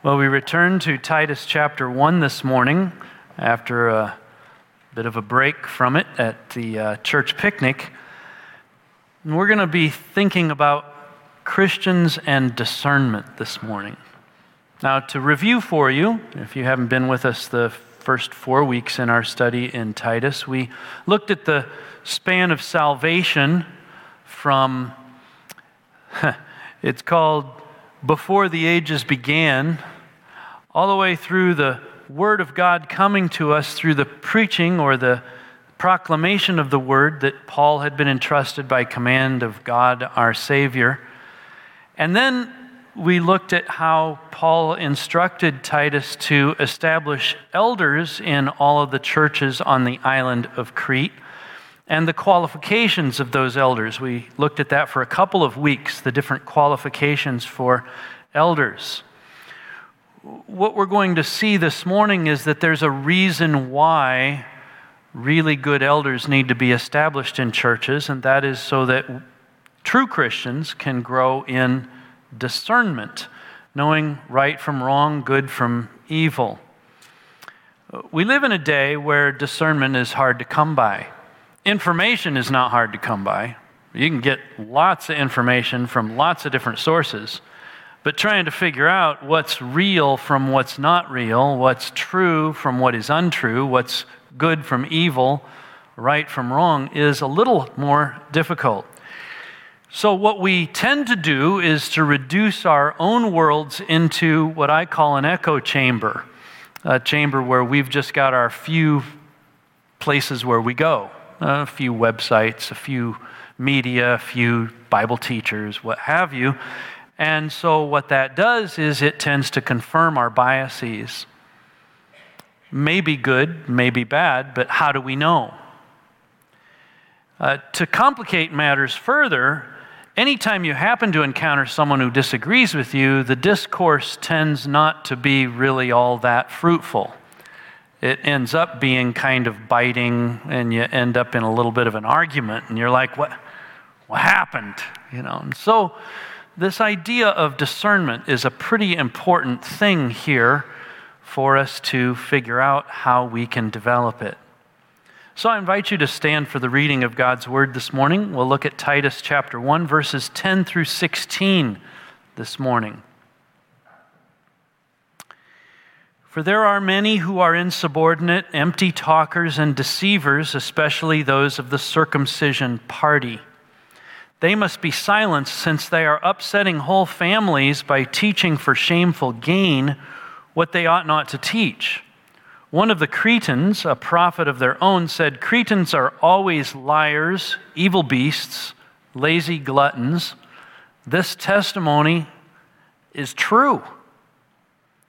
Well, we return to Titus chapter 1 this morning after a bit of a break from it at the uh, church picnic. And we're going to be thinking about Christians and discernment this morning. Now, to review for you, if you haven't been with us the first four weeks in our study in Titus, we looked at the span of salvation from, it's called before the ages began, all the way through the Word of God coming to us through the preaching or the proclamation of the Word that Paul had been entrusted by command of God our Savior. And then we looked at how Paul instructed Titus to establish elders in all of the churches on the island of Crete and the qualifications of those elders. We looked at that for a couple of weeks, the different qualifications for elders. What we're going to see this morning is that there's a reason why really good elders need to be established in churches, and that is so that true Christians can grow in discernment, knowing right from wrong, good from evil. We live in a day where discernment is hard to come by. Information is not hard to come by. You can get lots of information from lots of different sources. But trying to figure out what's real from what's not real, what's true from what is untrue, what's good from evil, right from wrong, is a little more difficult. So, what we tend to do is to reduce our own worlds into what I call an echo chamber, a chamber where we've just got our few places where we go a few websites, a few media, a few Bible teachers, what have you. And so, what that does is it tends to confirm our biases. Maybe good, maybe bad, but how do we know? Uh, to complicate matters further, anytime you happen to encounter someone who disagrees with you, the discourse tends not to be really all that fruitful it ends up being kind of biting and you end up in a little bit of an argument and you're like what what happened? You know and so this idea of discernment is a pretty important thing here for us to figure out how we can develop it. So i invite you to stand for the reading of god's word this morning. We'll look at titus chapter 1 verses 10 through 16 this morning For there are many who are insubordinate, empty talkers, and deceivers, especially those of the circumcision party. They must be silenced since they are upsetting whole families by teaching for shameful gain what they ought not to teach. One of the Cretans, a prophet of their own, said Cretans are always liars, evil beasts, lazy gluttons. This testimony is true.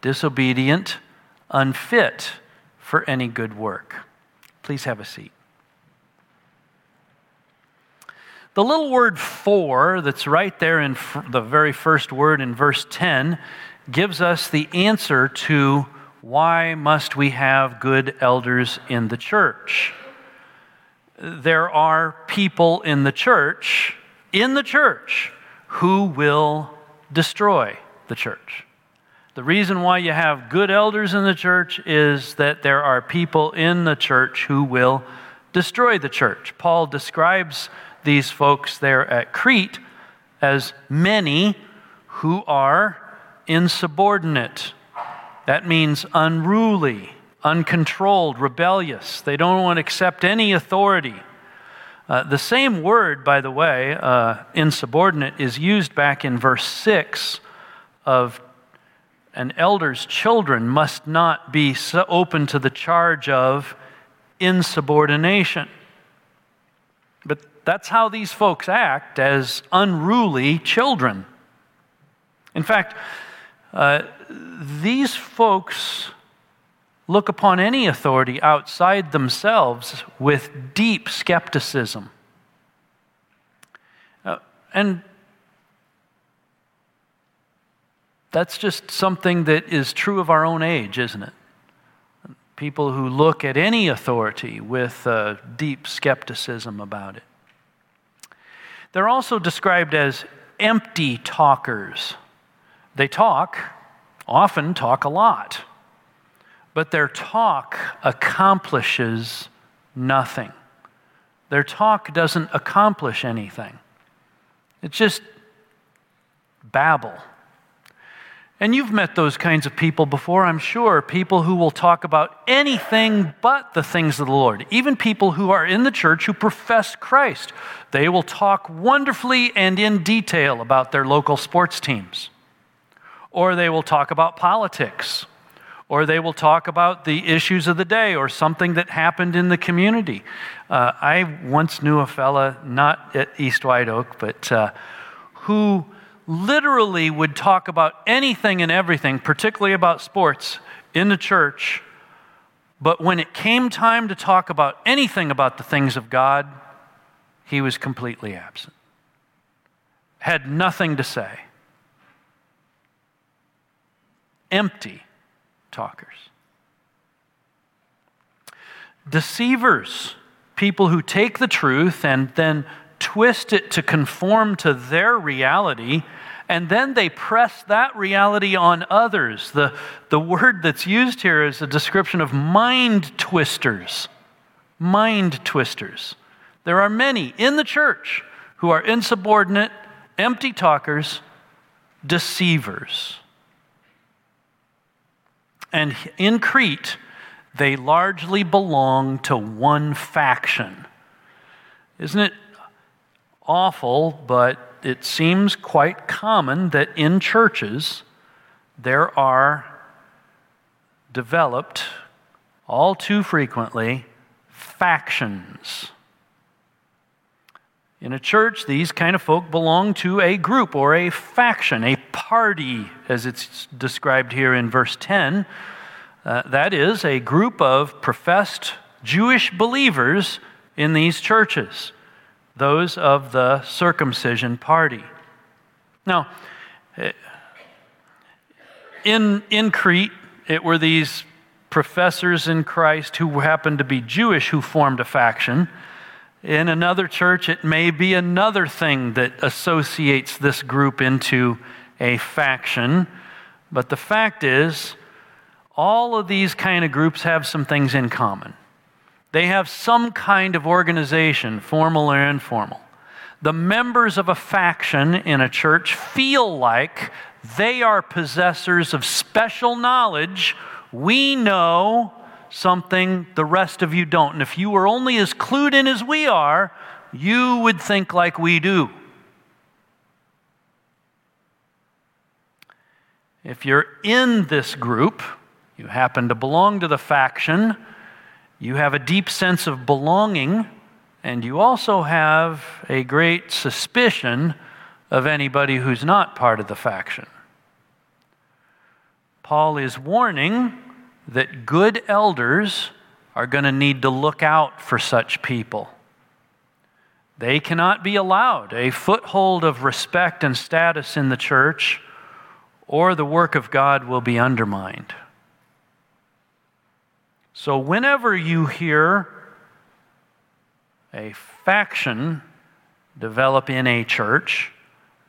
disobedient, unfit for any good work. Please have a seat. The little word for that's right there in the very first word in verse 10 gives us the answer to why must we have good elders in the church? There are people in the church, in the church, who will destroy the church. The reason why you have good elders in the church is that there are people in the church who will destroy the church. Paul describes these folks there at Crete as many who are insubordinate. That means unruly, uncontrolled, rebellious. They don't want to accept any authority. Uh, the same word, by the way, uh, insubordinate, is used back in verse 6 of an elder's children must not be so open to the charge of insubordination. But that's how these folks act as unruly children. In fact, Uh, these folks look upon any authority outside themselves with deep skepticism. Uh, and that's just something that is true of our own age, isn't it? People who look at any authority with uh, deep skepticism about it. They're also described as empty talkers. They talk, often talk a lot, but their talk accomplishes nothing. Their talk doesn't accomplish anything, it's just babble. And you've met those kinds of people before, I'm sure. People who will talk about anything but the things of the Lord. Even people who are in the church who profess Christ. They will talk wonderfully and in detail about their local sports teams. Or they will talk about politics. Or they will talk about the issues of the day or something that happened in the community. Uh, I once knew a fella, not at East White Oak, but uh, who literally would talk about anything and everything, particularly about sports, in the church. But when it came time to talk about anything about the things of God, he was completely absent. Had nothing to say. Empty talkers. Deceivers, people who take the truth and then twist it to conform to their reality and then they press that reality on others. The, the word that's used here is a description of mind twisters. Mind twisters. There are many in the church who are insubordinate, empty talkers, deceivers. And in Crete, they largely belong to one faction. Isn't it awful, but it seems quite common that in churches there are developed all too frequently factions. In a church, these kind of folk belong to a group or a faction, a party, as it's described here in verse 10. Uh, that is, a group of professed Jewish believers in these churches those of the circumcision party. Now, eh, in, in Crete, it were these professors in Christ who happened to be Jewish who formed a faction. In another church, it may be another thing that associates this group into a faction. But the fact is, all of these kind of groups have some things in common. They have some kind of organization, formal or informal. The members of a faction in a church feel like they are possessors of special knowledge. We know something the rest of you don't. And if you were only as clued in as we are, you would think like we do. If you're in this group, you happen to belong to the faction, you have a deep sense of belonging, and you also have a great suspicion of anybody who's not part of the faction. Paul is warning that good elders are going to need to look out for such people. They cannot be allowed a foothold of respect and status in the church, or the work of God will be undermined. So, whenever you hear a faction develop in a church,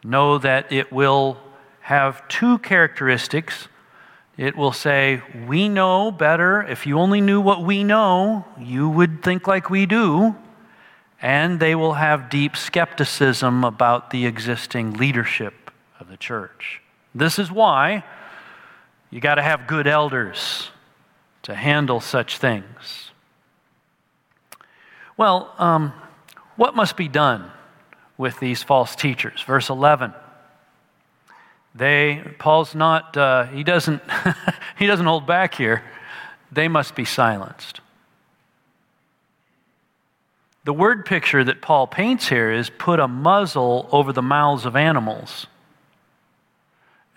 know that it will have two characteristics. It will say, We know better. If you only knew what we know, you would think like we do. And they will have deep skepticism about the existing leadership of the church. This is why you got to have good elders to handle such things. Well, um, what must be done with these false teachers? Verse 11. They, Paul's not, uh, he doesn't, he doesn't hold back here. They must be silenced. The word picture that Paul paints here is put a muzzle over the mouths of animals.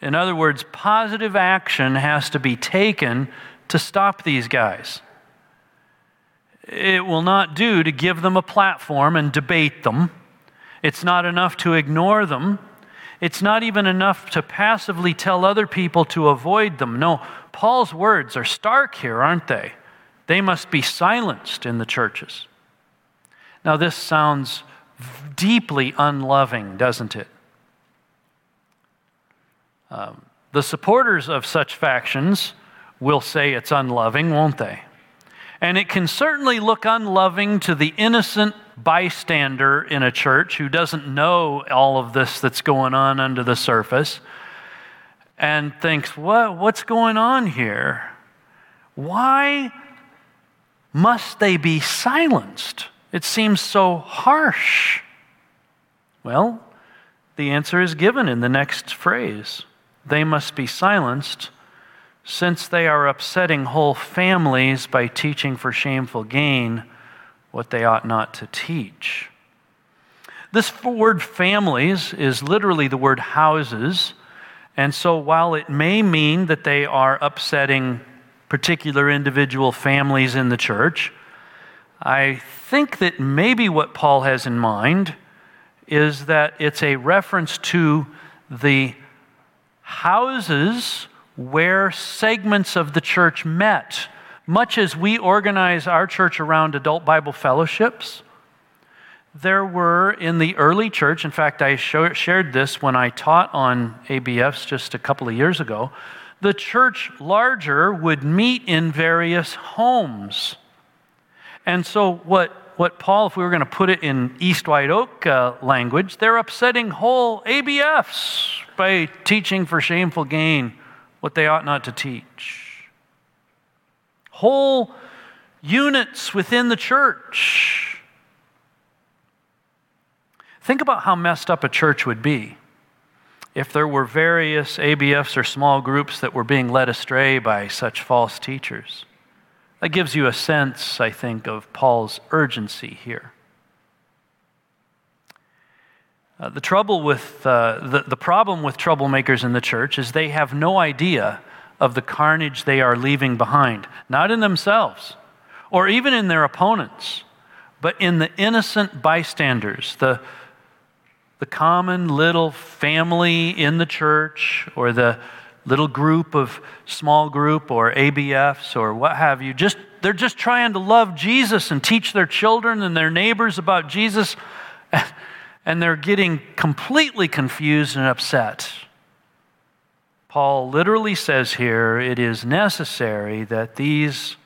In other words, positive action has to be taken to stop these guys. It will not do to give them a platform and debate them. It's not enough to ignore them. It's not even enough to passively tell other people to avoid them. No, Paul's words are stark here, aren't they? They must be silenced in the churches. Now, this sounds deeply unloving, doesn't it? Um, the supporters of such factions will say it's unloving, won't they? And it can certainly look unloving to the innocent bystander in a church who doesn't know all of this that's going on under the surface and thinks, what, What's going on here? Why must they be silenced? It seems so harsh. Well, the answer is given in the next phrase they must be silenced since they are upsetting whole families by teaching for shameful gain what they ought not to teach. This word families is literally the word houses. And so while it may mean that they are upsetting particular individual families in the church, I think that maybe what Paul has in mind is that it's a reference to the houses where segments of the church met. Much as we organize our church around adult Bible fellowships, there were in the early church, in fact, I shared this when I taught on ABFs just a couple of years ago. The church larger would meet in various homes. And so, what, what Paul, if we were going to put it in East White Oak uh, language, they're upsetting whole ABFs by teaching for shameful gain what they ought not to teach. Whole units within the church. Think about how messed up a church would be if there were various ABFs or small groups that were being led astray by such false teachers. That gives you a sense, I think, of Paul's urgency here. Uh, the trouble with, uh, the, the problem with troublemakers in the church is they have no idea of the carnage they are leaving behind, not in themselves or even in their opponents, but in the innocent bystanders, the, the common little family in the church or the little group of small group or ABFs or what have you. Just, they're just trying to love Jesus and teach their children and their neighbors about Jesus. and they're getting completely confused and upset. Paul literally says here it is necessary that these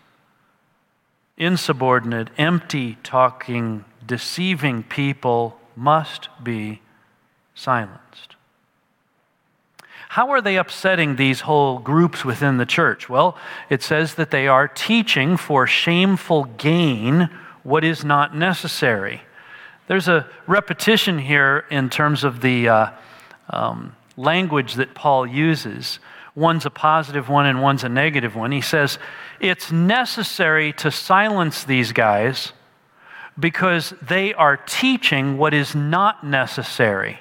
insubordinate, empty talking, deceiving people must be silenced. How are they upsetting these whole groups within the church? Well, it says that they are teaching for shameful gain what is not necessary. There's a repetition here in terms of the uh, um, language that Paul uses. One's a positive one and one's a negative one. He says, It's necessary to silence these guys because they are teaching what is not necessary.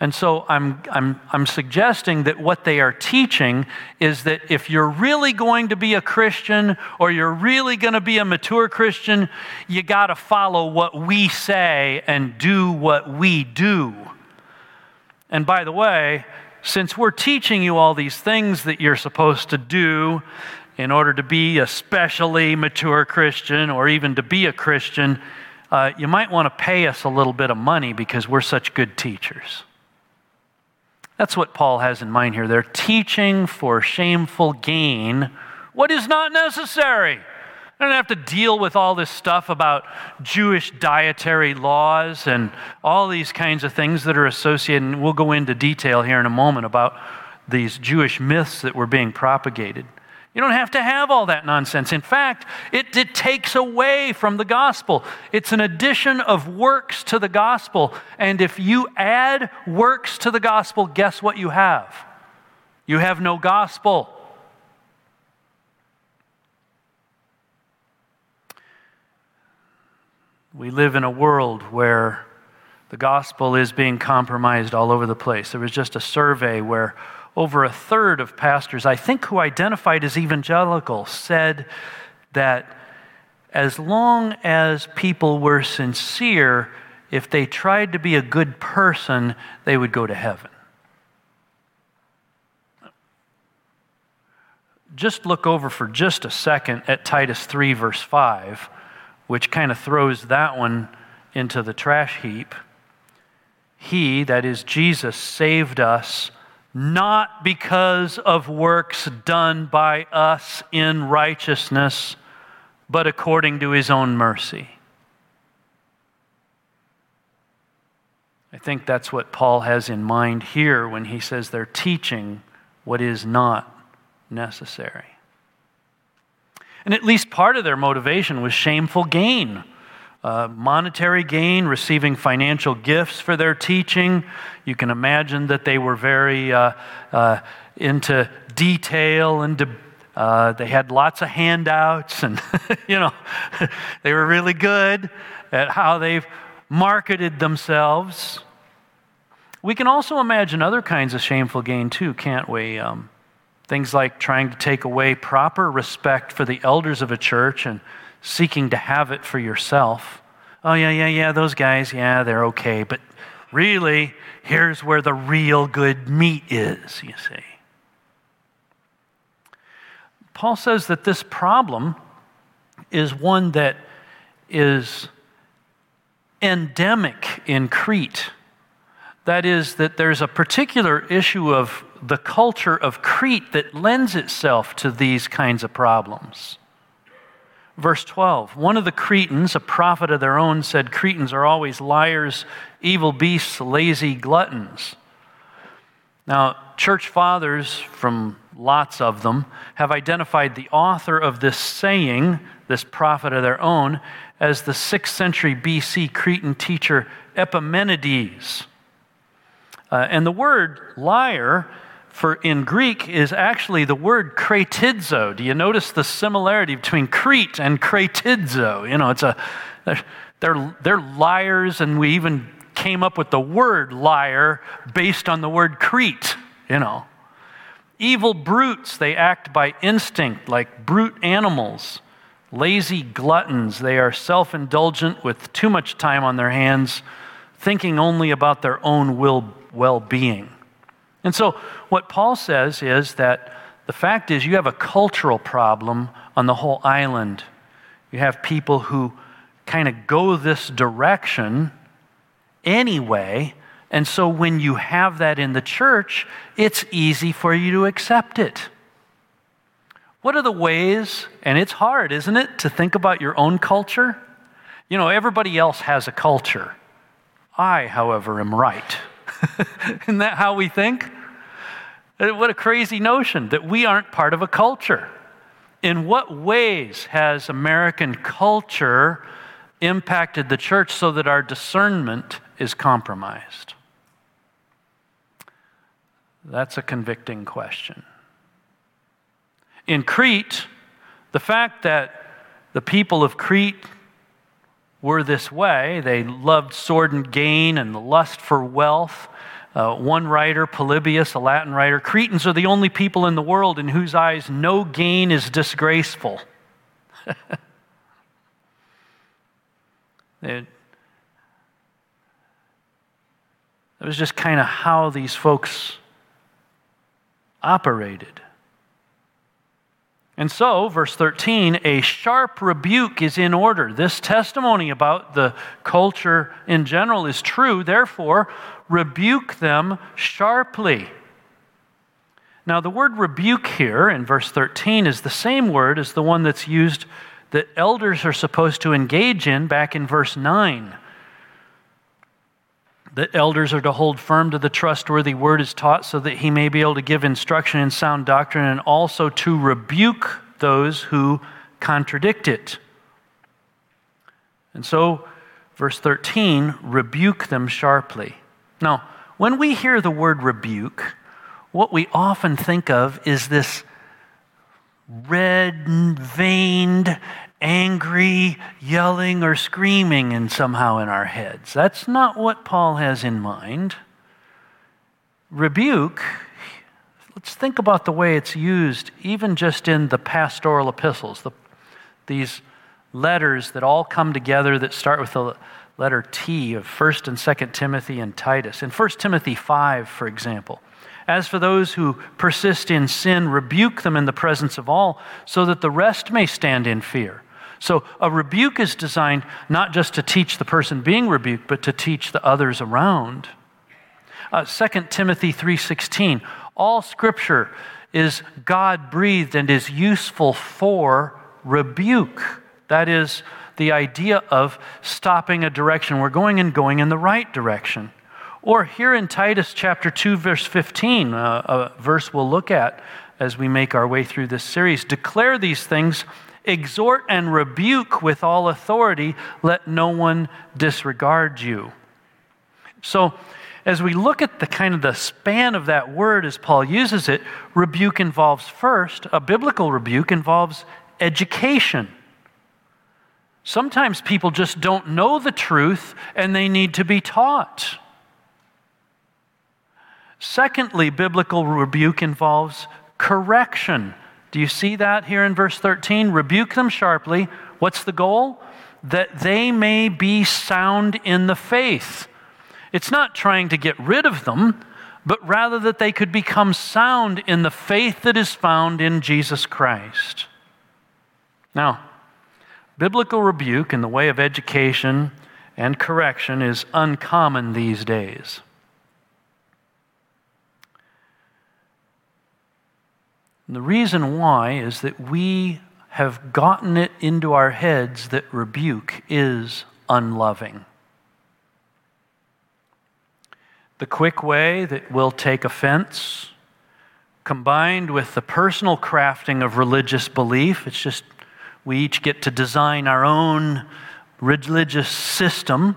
And so I'm, I'm, I'm suggesting that what they are teaching is that if you're really going to be a Christian or you're really going to be a mature Christian, you got to follow what we say and do what we do. And by the way, since we're teaching you all these things that you're supposed to do in order to be a specially mature Christian or even to be a Christian, uh, you might want to pay us a little bit of money because we're such good teachers. That's what Paul has in mind here. They're teaching for shameful gain what is not necessary. I don't have to deal with all this stuff about Jewish dietary laws and all these kinds of things that are associated. And we'll go into detail here in a moment about these Jewish myths that were being propagated. You don't have to have all that nonsense. In fact, it, it takes away from the gospel. It's an addition of works to the gospel. And if you add works to the gospel, guess what you have? You have no gospel. We live in a world where The gospel is being compromised all over the place. There was just a survey where over a third of pastors, I think who identified as evangelical, said that as long as people were sincere, if they tried to be a good person, they would go to heaven. Just look over for just a second at Titus 3, verse 5, which kind of throws that one into the trash heap. He, that is Jesus, saved us not because of works done by us in righteousness, but according to his own mercy. I think that's what Paul has in mind here when he says they're teaching what is not necessary. And at least part of their motivation was shameful gain. Uh, monetary gain, receiving financial gifts for their teaching. You can imagine that they were very uh, uh, into detail and de- uh, they had lots of handouts, and you know, they were really good at how they marketed themselves. We can also imagine other kinds of shameful gain too, can't we? Um, things like trying to take away proper respect for the elders of a church and seeking to have it for yourself. Oh, yeah, yeah, yeah, those guys, yeah, they're okay. But really, here's where the real good meat is, you see. Paul says that this problem is one that is endemic in Crete. That is, that there's a particular issue of the culture of Crete that lends itself to these kinds of problems. Verse 12 One of the Cretans, a prophet of their own, said, Cretans are always liars, evil beasts, lazy gluttons. Now, church fathers, from lots of them, have identified the author of this saying, this prophet of their own, as the 6th century BC Cretan teacher Epimenides. Uh, and the word liar for in Greek is actually the word kretidzo. Do you notice the similarity between Crete and kretidzo? You know, it's a they're, they're liars, and we even came up with the word liar based on the word Crete, you know. Evil brutes, they act by instinct like brute animals. Lazy gluttons, they are self indulgent with too much time on their hands, thinking only about their own will well being. And so, what Paul says is that the fact is, you have a cultural problem on the whole island. You have people who kind of go this direction anyway. And so, when you have that in the church, it's easy for you to accept it. What are the ways, and it's hard, isn't it, to think about your own culture? You know, everybody else has a culture. I, however, am right. Isn't that how we think? Uh, what a crazy notion that we aren't part of a culture. In what ways has American culture impacted the church so that our discernment is compromised? That's a convicting question. In Crete, the fact that the people of Crete were this way, they loved sword and gain and the lust for wealth, uh, one writer, Polybius, a Latin writer, Cretans are the only people in the world in whose eyes no gain is disgraceful. it, it was just kind of how these folks operated. And so, verse 13, a sharp rebuke is in order. This testimony about the culture in general is true. Therefore, rebuke them sharply. Now, the word rebuke here in verse 13 is the same word as the one that's used that elders are supposed to engage in back in verse 9 that elders are to hold firm to the trustworthy word is taught so that he may be able to give instruction in sound doctrine and also to rebuke those who contradict it. And so, verse 13, rebuke them sharply. Now, when we hear the word rebuke, what we often think of is this red veined, angry, yelling, or screaming and somehow in our heads. That's not what Paul has in mind. Rebuke, let's think about the way it's used, even just in the pastoral epistles, the, these letters that all come together that start with the letter T of 1st and 2nd Timothy and Titus. In 1 Timothy 5, for example, as for those who persist in sin, rebuke them in the presence of all, so that the rest may stand in fear. So a rebuke is designed not just to teach the person being rebuked, but to teach the others around. Uh, 2 Timothy 3:16, all scripture is God breathed and is useful for rebuke. That is the idea of stopping a direction. We're going and going in the right direction. Or here in Titus chapter 2, verse 15, uh, a verse we'll look at as we make our way through this series declare these things, exhort and rebuke with all authority, let no one disregard you. So, as we look at the kind of the span of that word as Paul uses it, rebuke involves first, a biblical rebuke involves education. Sometimes people just don't know the truth and they need to be taught. Secondly, biblical rebuke involves correction. Do you see that here in verse 13? Rebuke them sharply. What's the goal? That they may be sound in the faith. It's not trying to get rid of them, but rather that they could become sound in the faith that is found in Jesus Christ. Now, Biblical rebuke in the way of education and correction is uncommon these days. And the reason why is that we have gotten it into our heads that rebuke is unloving. The quick way that will take offense, combined with the personal crafting of religious belief, it's just we each get to design our own religious system,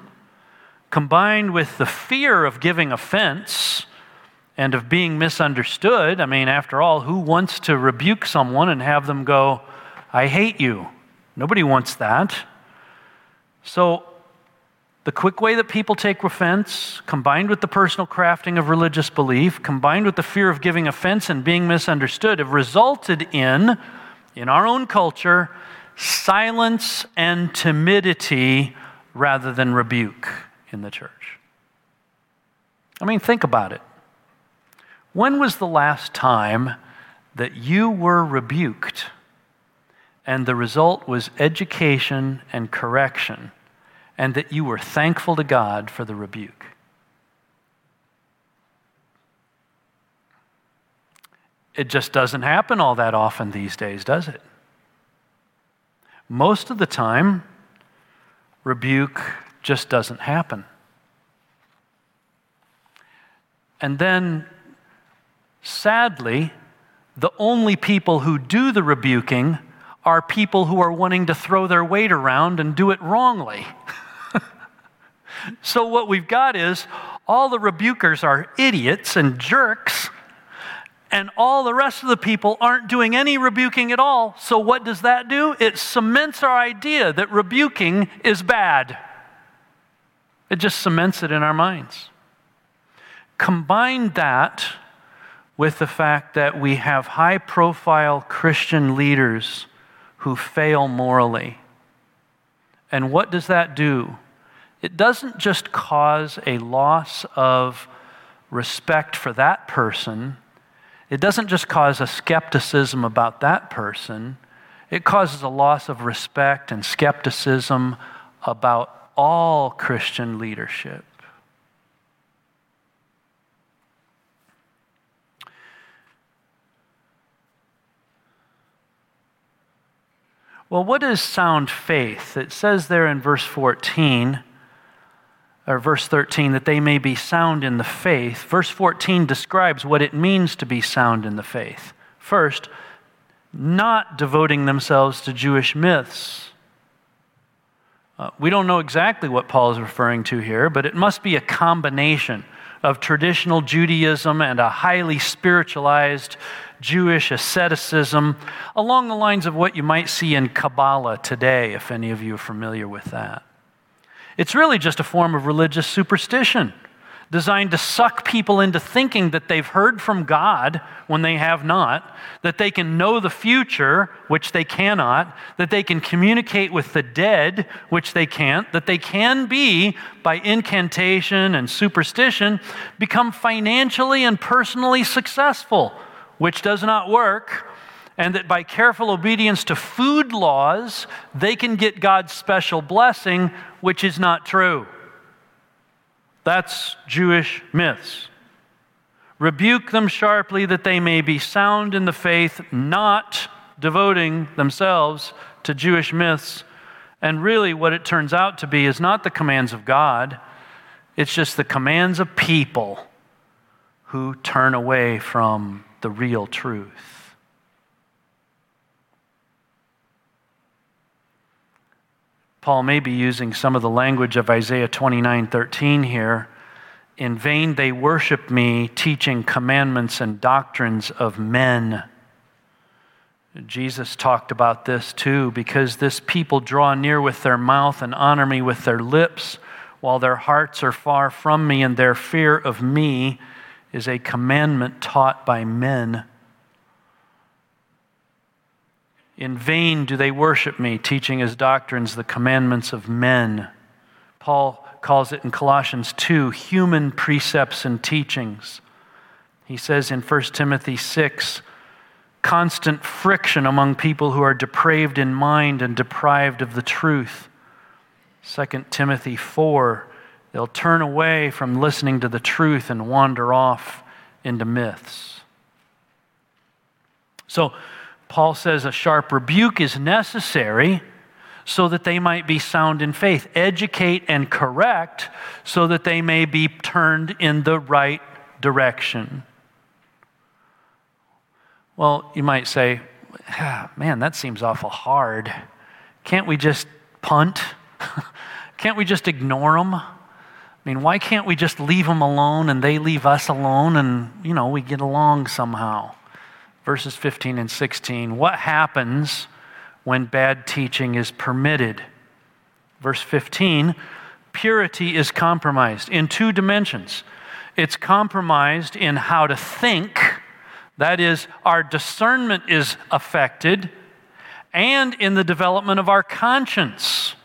combined with the fear of giving offense and of being misunderstood. I mean, after all, who wants to rebuke someone and have them go, I hate you? Nobody wants that. So, the quick way that people take offense, combined with the personal crafting of religious belief, combined with the fear of giving offense and being misunderstood, have resulted in, in our own culture, silence and timidity rather than rebuke in the church. I mean, think about it. When was the last time that you were rebuked and the result was education and correction and that you were thankful to God for the rebuke? It just doesn't happen all that often these days, does it? most of the time, rebuke just doesn't happen. And then, sadly, the only people who do the rebuking are people who are wanting to throw their weight around and do it wrongly. so, what we've got is all the rebukers are idiots and jerks and all the rest of the people aren't doing any rebuking at all. So, what does that do? It cements our idea that rebuking is bad. It just cements it in our minds. Combine that with the fact that we have high profile Christian leaders who fail morally. And what does that do? It doesn't just cause a loss of respect for that person it doesn't just cause a skepticism about that person, it causes a loss of respect and skepticism about all Christian leadership. Well, what is sound faith? It says there in verse 14 or verse 13, that they may be sound in the faith. Verse 14 describes what it means to be sound in the faith. First, not devoting themselves to Jewish myths. Uh, we don't know exactly what Paul is referring to here, but it must be a combination. Of traditional Judaism and a highly spiritualized Jewish asceticism, along the lines of what you might see in Kabbalah today, if any of you are familiar with that. It's really just a form of religious superstition designed to suck people into thinking that they've heard from God when they have not, that they can know the future, which they cannot, that they can communicate with the dead, which they can't, that they can be, by incantation and superstition, become financially and personally successful, which does not work. And that by careful obedience to food laws, they can get God's special blessing, which is not true. That's Jewish myths. Rebuke them sharply that they may be sound in the faith, not devoting themselves to Jewish myths. And really, what it turns out to be is not the commands of God, it's just the commands of people who turn away from the real truth. Paul may be using some of the language of Isaiah 29 13 here. In vain they worship me, teaching commandments and doctrines of men. Jesus talked about this too, because this people draw near with their mouth and honor me with their lips, while their hearts are far from me, and their fear of me is a commandment taught by men. In vain do they worship me, teaching as doctrines the commandments of men. Paul calls it in Colossians 2 human precepts and teachings. He says in 1 Timothy 6 constant friction among people who are depraved in mind and deprived of the truth. 2 Timothy 4 they'll turn away from listening to the truth and wander off into myths. So, Paul says a sharp rebuke is necessary so that they might be sound in faith. Educate and correct so that they may be turned in the right direction. Well, you might say, ah, man, that seems awful hard. Can't we just punt? can't we just ignore them? I mean, why can't we just leave them alone and they leave us alone and, you know, we get along somehow? Verses 15 and 16. What happens when bad teaching is permitted? Verse 15 purity is compromised in two dimensions. It's compromised in how to think, that is, our discernment is affected, and in the development of our conscience.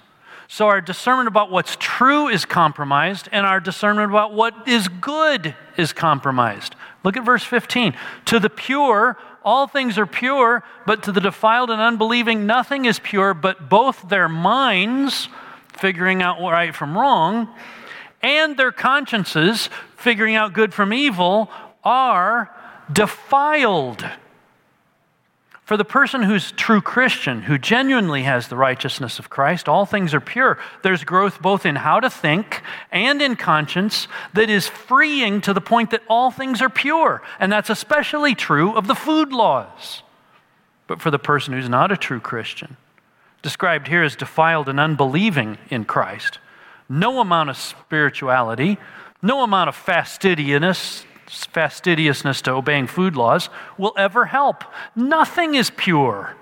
So, our discernment about what's true is compromised, and our discernment about what is good is compromised. Look at verse 15. To the pure, all things are pure, but to the defiled and unbelieving, nothing is pure, but both their minds, figuring out right from wrong, and their consciences, figuring out good from evil, are defiled. For the person who's true Christian, who genuinely has the righteousness of Christ, all things are pure. There's growth both in how to think and in conscience that is freeing to the point that all things are pure. And that's especially true of the food laws. But for the person who's not a true Christian, described here as defiled and unbelieving in Christ, no amount of spirituality, no amount of fastidiousness, fastidiousness to obeying food laws will ever help. Nothing is pure.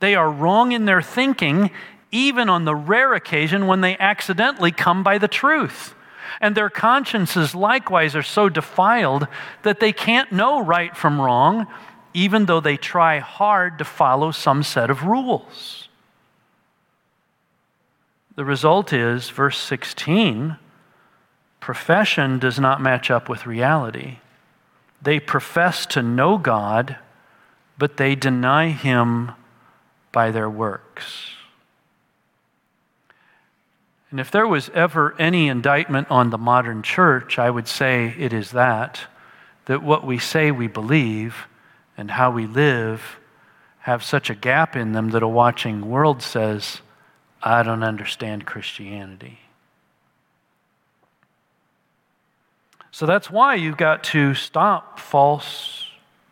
They are wrong in their thinking, even on the rare occasion when they accidentally come by the truth. And their consciences likewise are so defiled that they can't know right from wrong, even though they try hard to follow some set of rules. The result is, verse 16 profession does not match up with reality. They profess to know God, but they deny Him by their works. And if there was ever any indictment on the modern church, I would say it is that, that what we say we believe and how we live have such a gap in them that a watching world says, I don't understand Christianity. So that's why you've got to stop false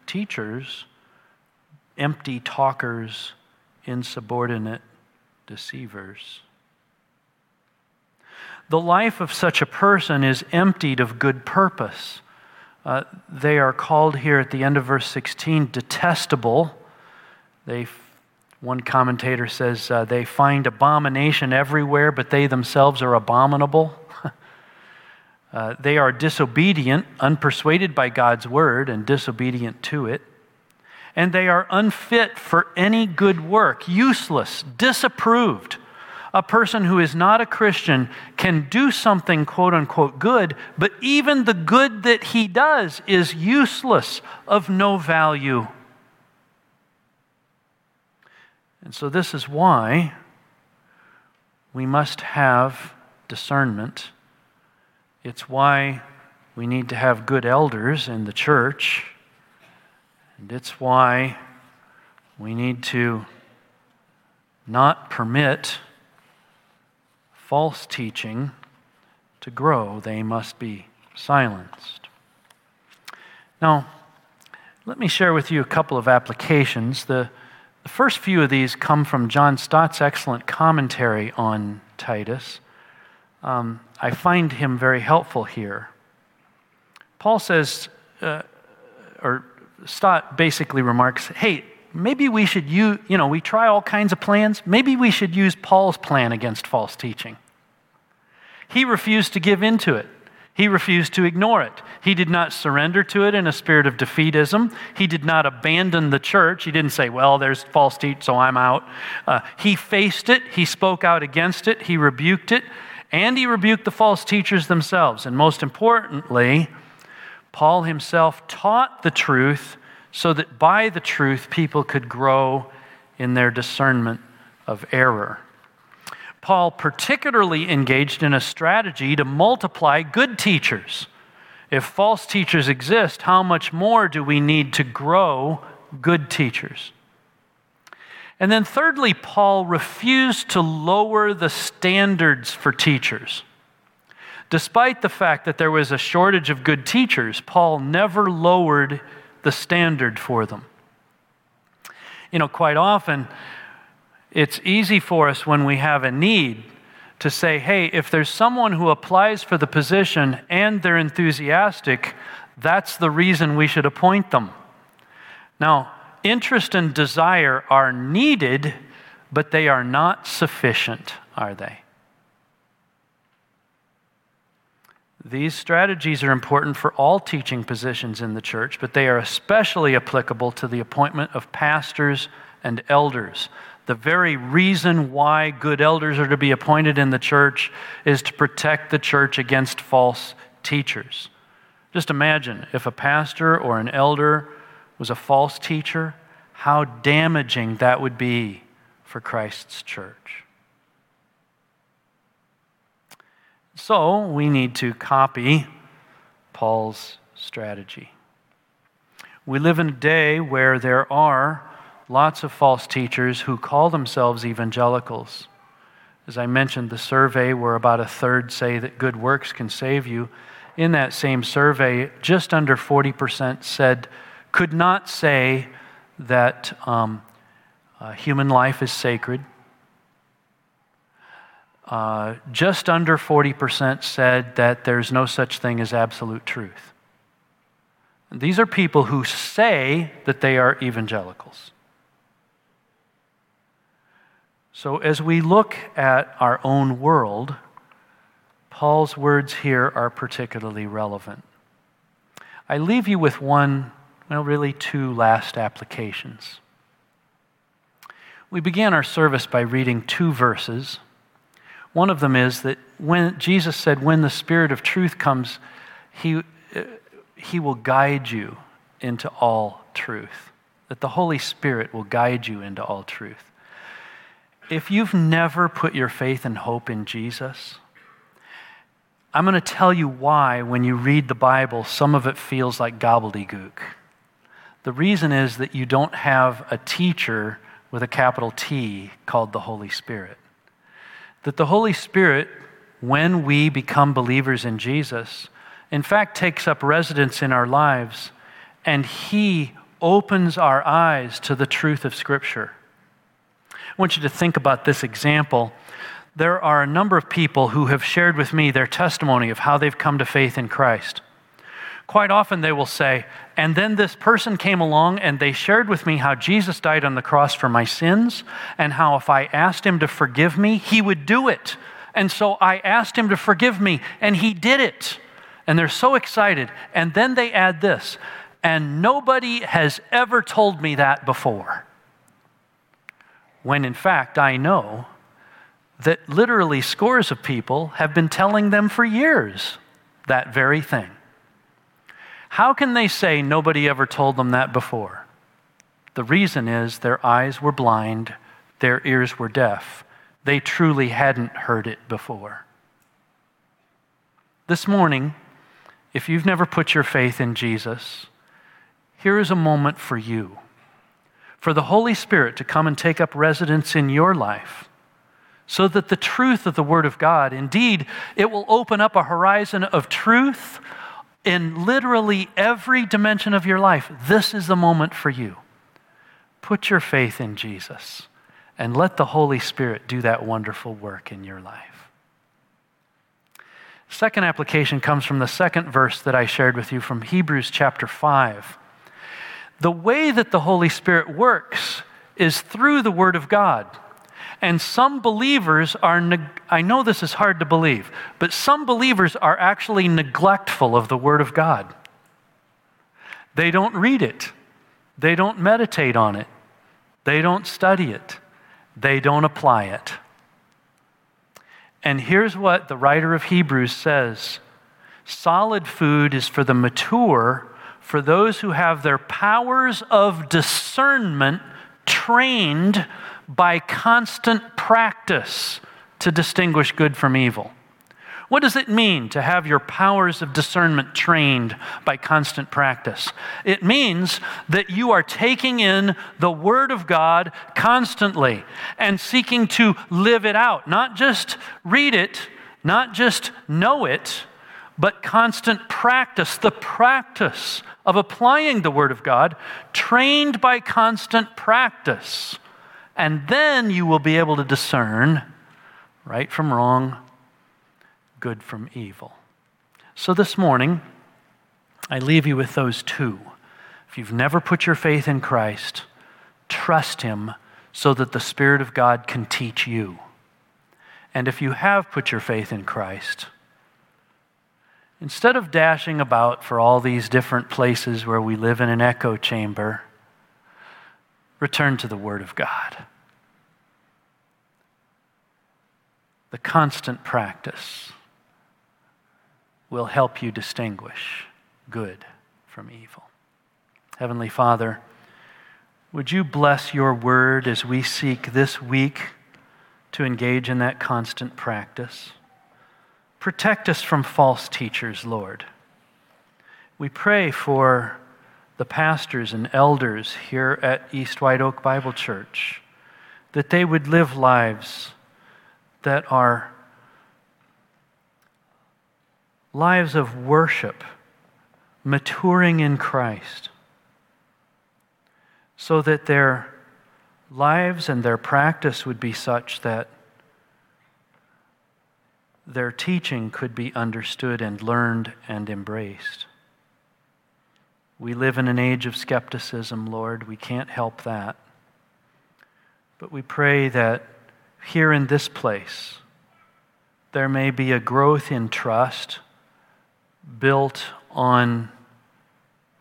teachers, empty talkers, insubordinate deceivers. the life of such a person is emptied of good purpose. Uh, they are called here at the end of verse 16 detestable. They, one commentator says uh, they find abomination everywhere, but they themselves are abominable. Uh, they are disobedient, unpersuaded by God's word, and disobedient to it. And they are unfit for any good work, useless, disapproved a person who is not a Christian can do something quote unquote good, but even the good that he does is useless, of no value. And so, this is why we must have discernment. It's why we need to have good elders in the church. And it's why we need to not permit false teaching to grow, they must be silenced. Now, let me share with you a couple of applications. The, the first few of these come from John Stott's excellent commentary on Titus. Um, I find him very helpful here. Paul says, uh, or Stott basically remarks, hey, maybe we should use, you know, we try all kinds of plans. Maybe we should use Paul's plan against false teaching. He refused to give in to it. He refused to ignore it. He did not surrender to it in a spirit of defeatism. He did not abandon the church. He didn't say, Well, there's false teaching, so I'm out. Uh, he faced it. He spoke out against it. He rebuked it. And he rebuked the false teachers themselves. And most importantly, Paul himself taught the truth so that by the truth people could grow in their discernment of error. Paul particularly engaged in a strategy to multiply good teachers. If false teachers exist, how much more do we need to grow good teachers? And then, thirdly, Paul refused to lower the standards for teachers. Despite the fact that there was a shortage of good teachers, Paul never lowered the standard for them. You know, quite often, it's easy for us when we have a need to say, hey, if there's someone who applies for the position and they're enthusiastic, that's the reason we should appoint them. Now, interest and desire are needed, but they are not sufficient, are they? These strategies are important for all teaching positions in the church, but they are especially applicable to the appointment of pastors and elders. The very reason why good elders are to be appointed in the church is to protect the church against false teachers. Just imagine if a pastor or an elder was a false teacher, how damaging that would be for Christ's church. So we need to copy Paul's strategy. We live in a day where there are lots of false teachers who call themselves evangelicals. As I mentioned, the survey where about a third say that good works can save you. In that same survey, just under 40% said, could not say that um, uh, human life is sacred uh, just under 40% said that there's no such thing as absolute truth. These are people who say that they are evangelicals. So, as we look at our own world, Paul's words here are particularly relevant. I leave you with one, well, really two last applications. We began our service by reading two verses one of them is that when Jesus said, When the Spirit of truth comes, he, uh, he will guide you into all truth. That the Holy Spirit will guide you into all truth. If you've never put your faith and hope in Jesus, I'm going to tell you why, when you read the Bible, some of it feels like gobbledygook. The reason is that you don't have a teacher with a capital T called the Holy Spirit that the Holy Spirit, when we become believers in Jesus, in fact takes up residence in our lives and He opens our eyes to the truth of Scripture. I want you to think about this example. there are a number of people who have shared with me their testimony of how they've come to faith in Christ. Quite often they will say, and then this person came along and they shared with me how Jesus died on the cross for my sins and how if I asked him to forgive me, he would do it. And so I asked him to forgive me and he did it. And they're so excited. And then they add this, and nobody has ever told me that before. When in fact, I know that literally scores of people have been telling them for years that very thing. How can they say nobody ever told them that before? The reason is their eyes were blind, their ears were deaf. They truly hadn't heard it before. This morning, if you've never put your faith in Jesus, here is a moment for you, for the Holy Spirit to come and take up residence in your life so that the truth of the Word of God, indeed, it will open up a horizon of truth in literally every dimension of your life. This is the moment for you. Put your faith in Jesus and let the Holy Spirit do that wonderful work in your life. Second application comes from the second verse that I shared with you from Hebrews chapter 5. The way that the Holy Spirit works is through the Word of God. And some believers are, neg- I know this is hard to believe, but some believers are actually neglectful of the Word of God. They don't read it, they don't meditate on it, they don't study it, they don't apply it. And here's what the writer of Hebrews says solid food is for the mature, for those who have their powers of discernment trained by constant practice to distinguish good from evil. What does it mean to have your powers of discernment trained by constant practice? It means that you are taking in the Word of God constantly and seeking to live it out, not just read it, not just know it, but constant practice, the practice of applying the Word of God, trained by constant practice and then you will be able to discern right from wrong, good from evil. So this morning, I leave you with those two. If you've never put your faith in Christ, trust Him so that the Spirit of God can teach you. And if you have put your faith in Christ, instead of dashing about for all these different places where we live in an echo chamber, return to the Word of God. The constant practice will help you distinguish good from evil. Heavenly Father, would you bless your word as we seek this week to engage in that constant practice? Protect us from false teachers, Lord. We pray for the pastors and elders here at East White Oak Bible Church that they would live lives that are lives of worship, maturing in Christ, so that their lives and their practice would be such that their teaching could be understood and learned and embraced. We live in an age of skepticism, Lord. We can't help that. But we pray that here in this place, there may be a growth in trust built on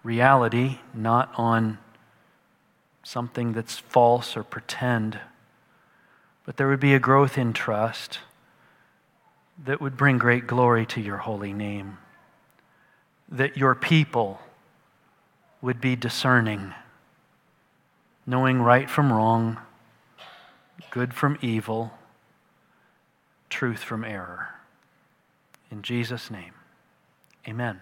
reality, not on something that's false or pretend. But there would be a growth in trust that would bring great glory to your holy name. That your people would be discerning, knowing right from wrong, good from evil, truth from error. In Jesus' name, amen.